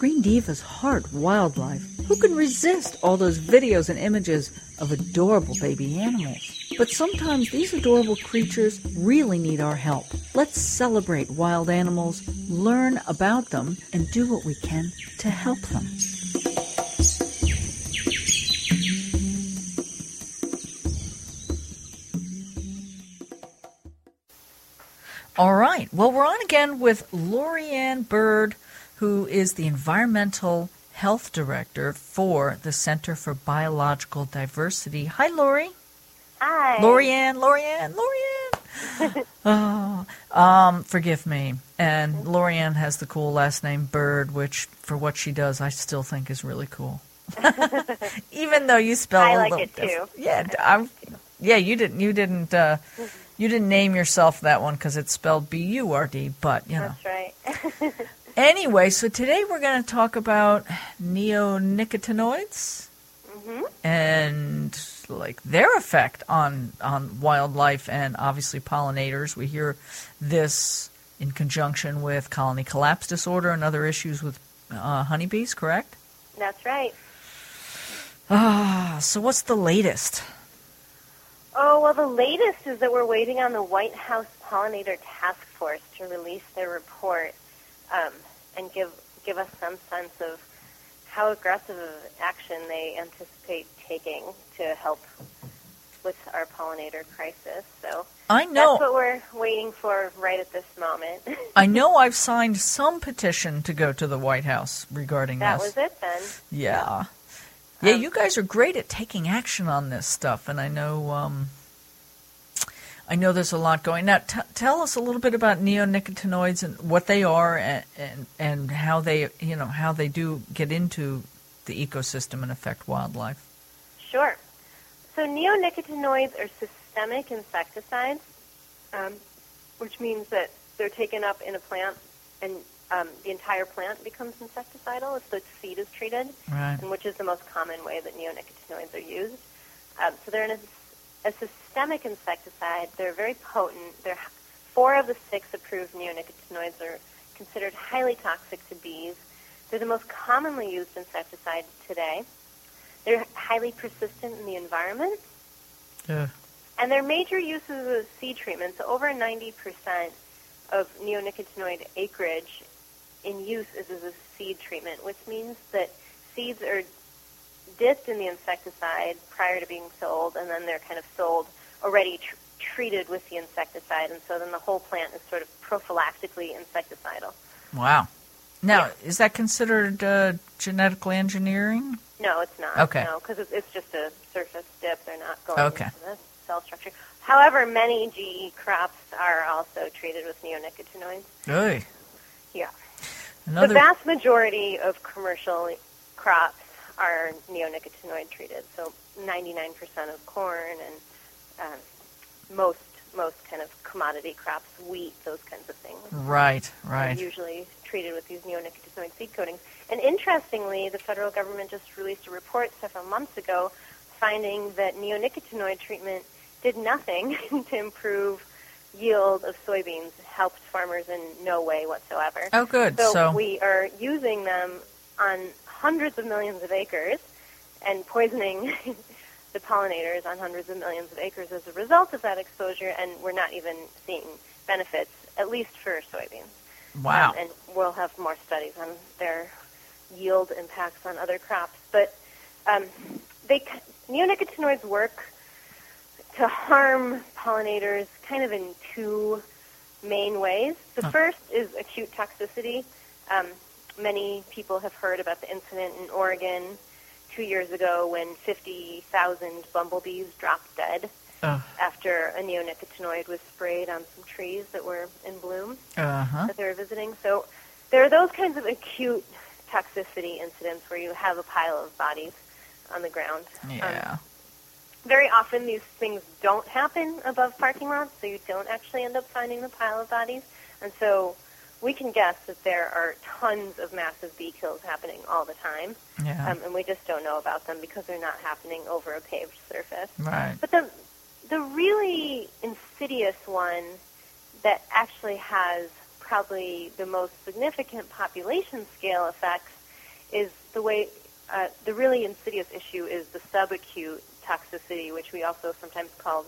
Green Divas heart wildlife. Who can resist all those videos and images of adorable baby animals? But sometimes these adorable creatures really need our help. Let's celebrate wild animals, learn about them, and do what we can to help them. All right. Well, we're on again with Lori Ann Burd, who is the Environmental Health Director for the Center for Biological Diversity. Hi, Lori. Hi. Lori Ann, Lorianne, Lori Ann. oh, um, forgive me. And Lori Ann has the cool last name Burd, which for what she does, I still think is really cool. Even though you spell I like it too. Yeah, I'm, yeah. You didn't. You didn't. Uh, you didn't name yourself that one because it's spelled B U R D. But you know. That's right. Anyway, so today we're going to talk about neonicotinoids and like their effect on on wildlife and obviously pollinators. We hear this in conjunction with colony collapse disorder and other issues with uh, honeybees. Correct? That's right. Ah, so what's the latest? Oh, well, the latest is that we're waiting on the White House Pollinator Task Force to release their report um, and give give us some sense of how aggressive of action they anticipate taking to help with our pollinator crisis. So I know. that's what we're waiting for right at this moment. I know. I've signed some petition to go to the White House regarding that this. was it then. Yeah. Yeah, Um, you guys are great at taking action on this stuff, and I know um, I know there's a lot going. Now, t- tell us a little bit about neonicotinoids and what they are, and, and and how they you know how they do get into the ecosystem and affect wildlife. Sure. So neonicotinoids are systemic insecticides, um, which means that they're taken up in a plant and um, the entire plant becomes insecticidal if the seed is treated, Right. and which is the most common way that neonicotinoids are used. Um, so they're in a, a systemic insecticide. They're very potent. They're, four of the six approved neonicotinoids are considered highly toxic to bees. They're the most commonly used insecticide today. They're highly persistent in the environment, Yeah. and their major uses of seed treatment. So over 90% of neonicotinoid acreage in use is as a seed treatment, which means that seeds are dipped in the insecticide prior to being sold, and then they're kind of sold already tr- treated with the insecticide, and so then the whole plant is sort of prophylactically insecticidal. Wow. Now, Yeah. is that considered uh, genetically engineering? No, it's not. Okay. No, because it's, it's just a surface dip. They're not going Okay. into the cell structure. However, many GE crops are also treated with neonicotinoids. Hey. Yeah. Another. The vast majority of commercial crops are neonicotinoid treated. So 99% of corn and um, most most kind of commodity crops, wheat, those kinds of things, right. are Right. usually treated with these neonicotinoid seed coatings. And interestingly, the federal government just released a report several months ago finding that neonicotinoid treatment did nothing to improve yield of soybeans, helped farmers in no way whatsoever. Oh, good. So, So, we are using them on hundreds of millions of acres and poisoning the pollinators on hundreds of millions of acres as a result of that exposure, and we're not even seeing benefits, at least for soybeans. wow. Um, and we'll have more studies on their yield impacts on other crops. But um, they neonicotinoids work to harm pollinators kind of in two main ways. The Huh. first is acute toxicity. Um, many people have heard about the incident in Oregon two years ago when 50,000 bumblebees dropped dead uh after a neonicotinoid was sprayed on some trees that were in bloom huh. that they were visiting. So there are those kinds of acute toxicity incidents where you have a pile of bodies on the ground. Um, Yeah. very often these things don't happen above parking lots, so you don't actually end up finding the pile of bodies. And so we can guess that there are tons of massive bee kills happening all the time, Yeah. um, and we just don't know about them because they're not happening over a paved surface. right. But the the really insidious one that actually has probably the most significant population scale effects is the way uh, the really insidious issue is the subacute toxicity, which we also sometimes call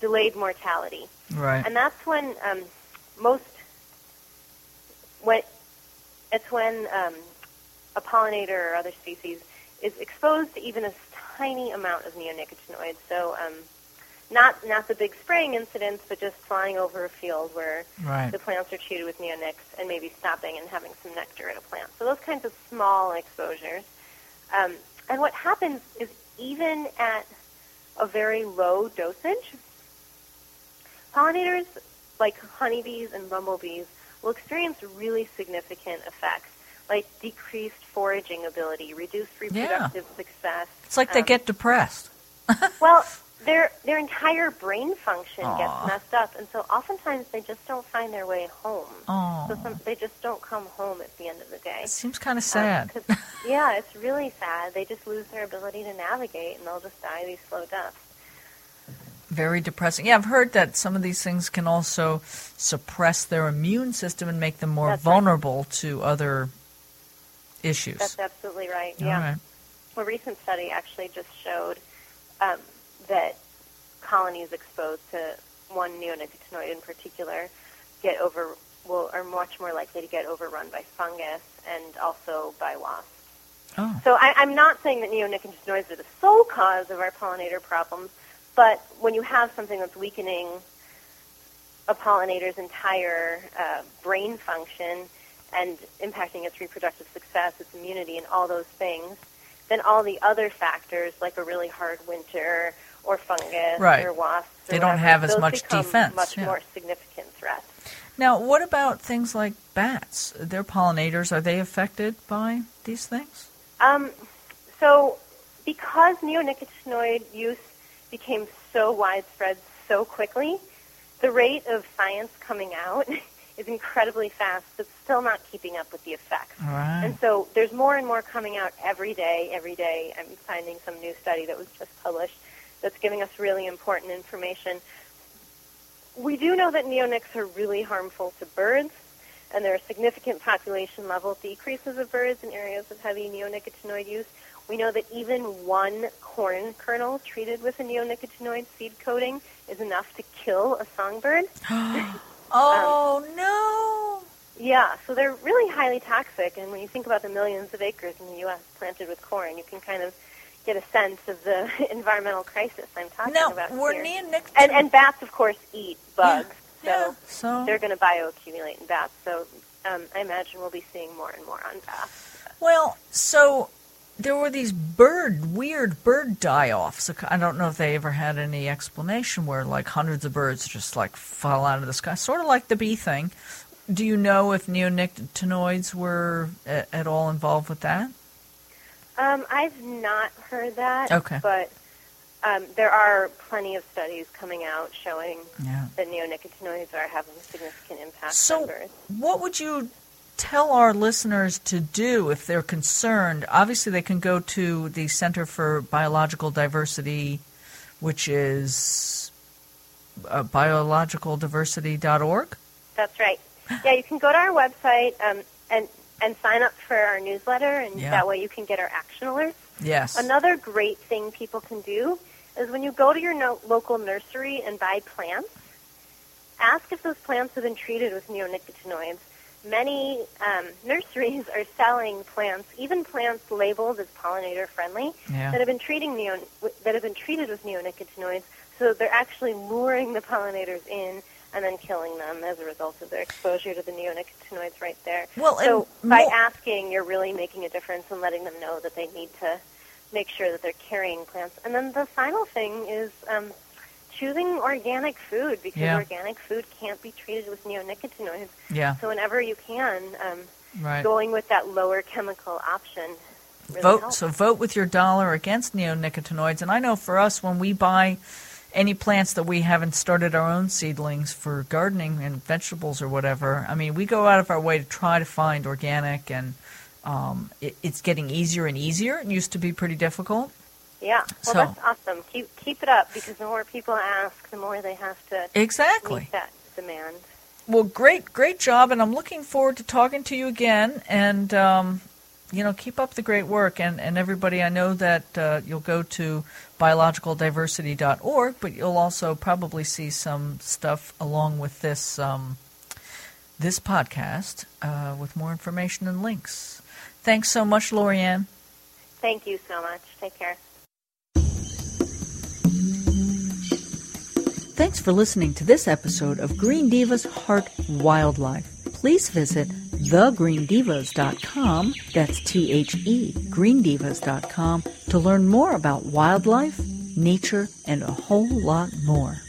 delayed mortality. Right. And that's when um, most when it's when um, a pollinator or other species is exposed to even a tiny amount of neonicotinoids. So um, not not the big spraying incidents, but just flying over a field where right. the plants are treated with neonics and maybe stopping and having some nectar at a plant. So those kinds of small exposures. Um, and what happens is even at a very low dosage, pollinators like honeybees and bumblebees will experience really significant effects like decreased foraging ability, reduced reproductive yeah. success. It's like they um, get depressed. well, their their entire brain function Aww. gets messed up, and so oftentimes they just don't find their way home. Oh, So some, they just don't come home at the end of the day. it seems kind of Um, sad. 'cause- yeah, it's really sad. They just lose their ability to navigate, and they'll just die these slow deaths. Very depressing. Yeah, I've heard that some of these things can also suppress their immune system and make them more That's right. vulnerable to other issues. That's absolutely right. Yeah. right. A recent study actually just showed um, that colonies exposed to one neonicotinoid in particular get over will are much more likely to get overrun by fungus and also by wasps. Oh, So I, I'm not saying that neonicotinoids are the sole cause of our pollinator problems, but when you have something that's weakening a pollinator's entire uh, brain function and impacting its reproductive success, its immunity, and all those things, then all the other factors, like a really hard winter or fungus Right. or wasps, or They don't whatever, have as much defense, Much yeah. more significant threats. now what about things like bats? They're pollinators. Are they affected by these things? Um, so, because neonicotinoid use became so widespread so quickly, the rate of science coming out is incredibly fast, but still not keeping up with the effects. Right. And so there's more and more coming out every day, every day. I'm finding some new study that was just published that's giving us really important information. We do know that neonics are really harmful to birds, and there are significant population level decreases of birds in areas of heavy neonicotinoid use. We know that even one corn kernel treated with a neonicotinoid seed coating is enough to kill a songbird. oh no! Yeah, so they're really highly toxic, and when you think about the millions of acres in the U.S. planted with corn, you can kind of get a sense of the environmental crisis I'm talking Now, about were here. neonicotinoids and, and bats, of course, eat bugs, yeah, so so they're going to bioaccumulate in bats. So um, I imagine we'll be seeing more and more on bats. Well, so there were these bird, weird bird die-offs. I don't know if they ever had any explanation where like hundreds of birds just like fall out of the sky, sort of like the bee thing. Do you know if neonicotinoids were a- at all involved with that? Um, I've not heard that, Okay. but um, there are plenty of studies coming out showing Yeah. that neonicotinoids are having a significant impact So- on birds. What would you tell our listeners to do if they're concerned? Obviously, they can go to the Center for Biological Diversity, which is uh, biologicaldiversity.org. That's right. Yeah, you can go to our website um, and and sign up for our newsletter, and Yeah. that way you can get our action alerts. Yes. Another great thing people can do is when you go to your no- local nursery and buy plants, ask if those plants have been treated with neonicotinoids. Many um, nurseries are selling plants, even plants labeled as pollinator friendly, Yeah. that have been treating neo- that have been treated with neonicotinoids. So they're actually luring the pollinators in and then killing them as a result of their exposure to the neonicotinoids right there. Well, so by asking, you're really making a difference and letting them know that they need to make sure that they're carrying plants. And then the final thing is um, choosing organic food because Yeah. organic food can't be treated with neonicotinoids. Yeah. So whenever you can, um, Right. going with that lower chemical option really vote helps. so vote with your dollar against neonicotinoids and i know for us when we buy any plants that we haven't started our own seedlings for gardening and vegetables or whatever i mean we go out of our way to try to find organic and um, it, it's getting easier and easier it used to be pretty difficult Yeah, well, So- that's awesome. Keep keep it up because the more people ask, the more they have to exactly meet that demand. well great great job and i'm looking forward to talking to you again and um, you know, keep up the great work. And, and everybody, I know that uh, you'll go to biologicaldiversity.org, but you'll also probably see some stuff along with this um, this podcast uh, with more information and links. Thanks so much, Lori Ann. Thank you so much. Take care. Thanks for listening to this episode of Green Divas Heart Wildlife. Please visit thegreendivas.com, that's T H E, greendivas.com, to learn more about wildlife, nature, and a whole lot more.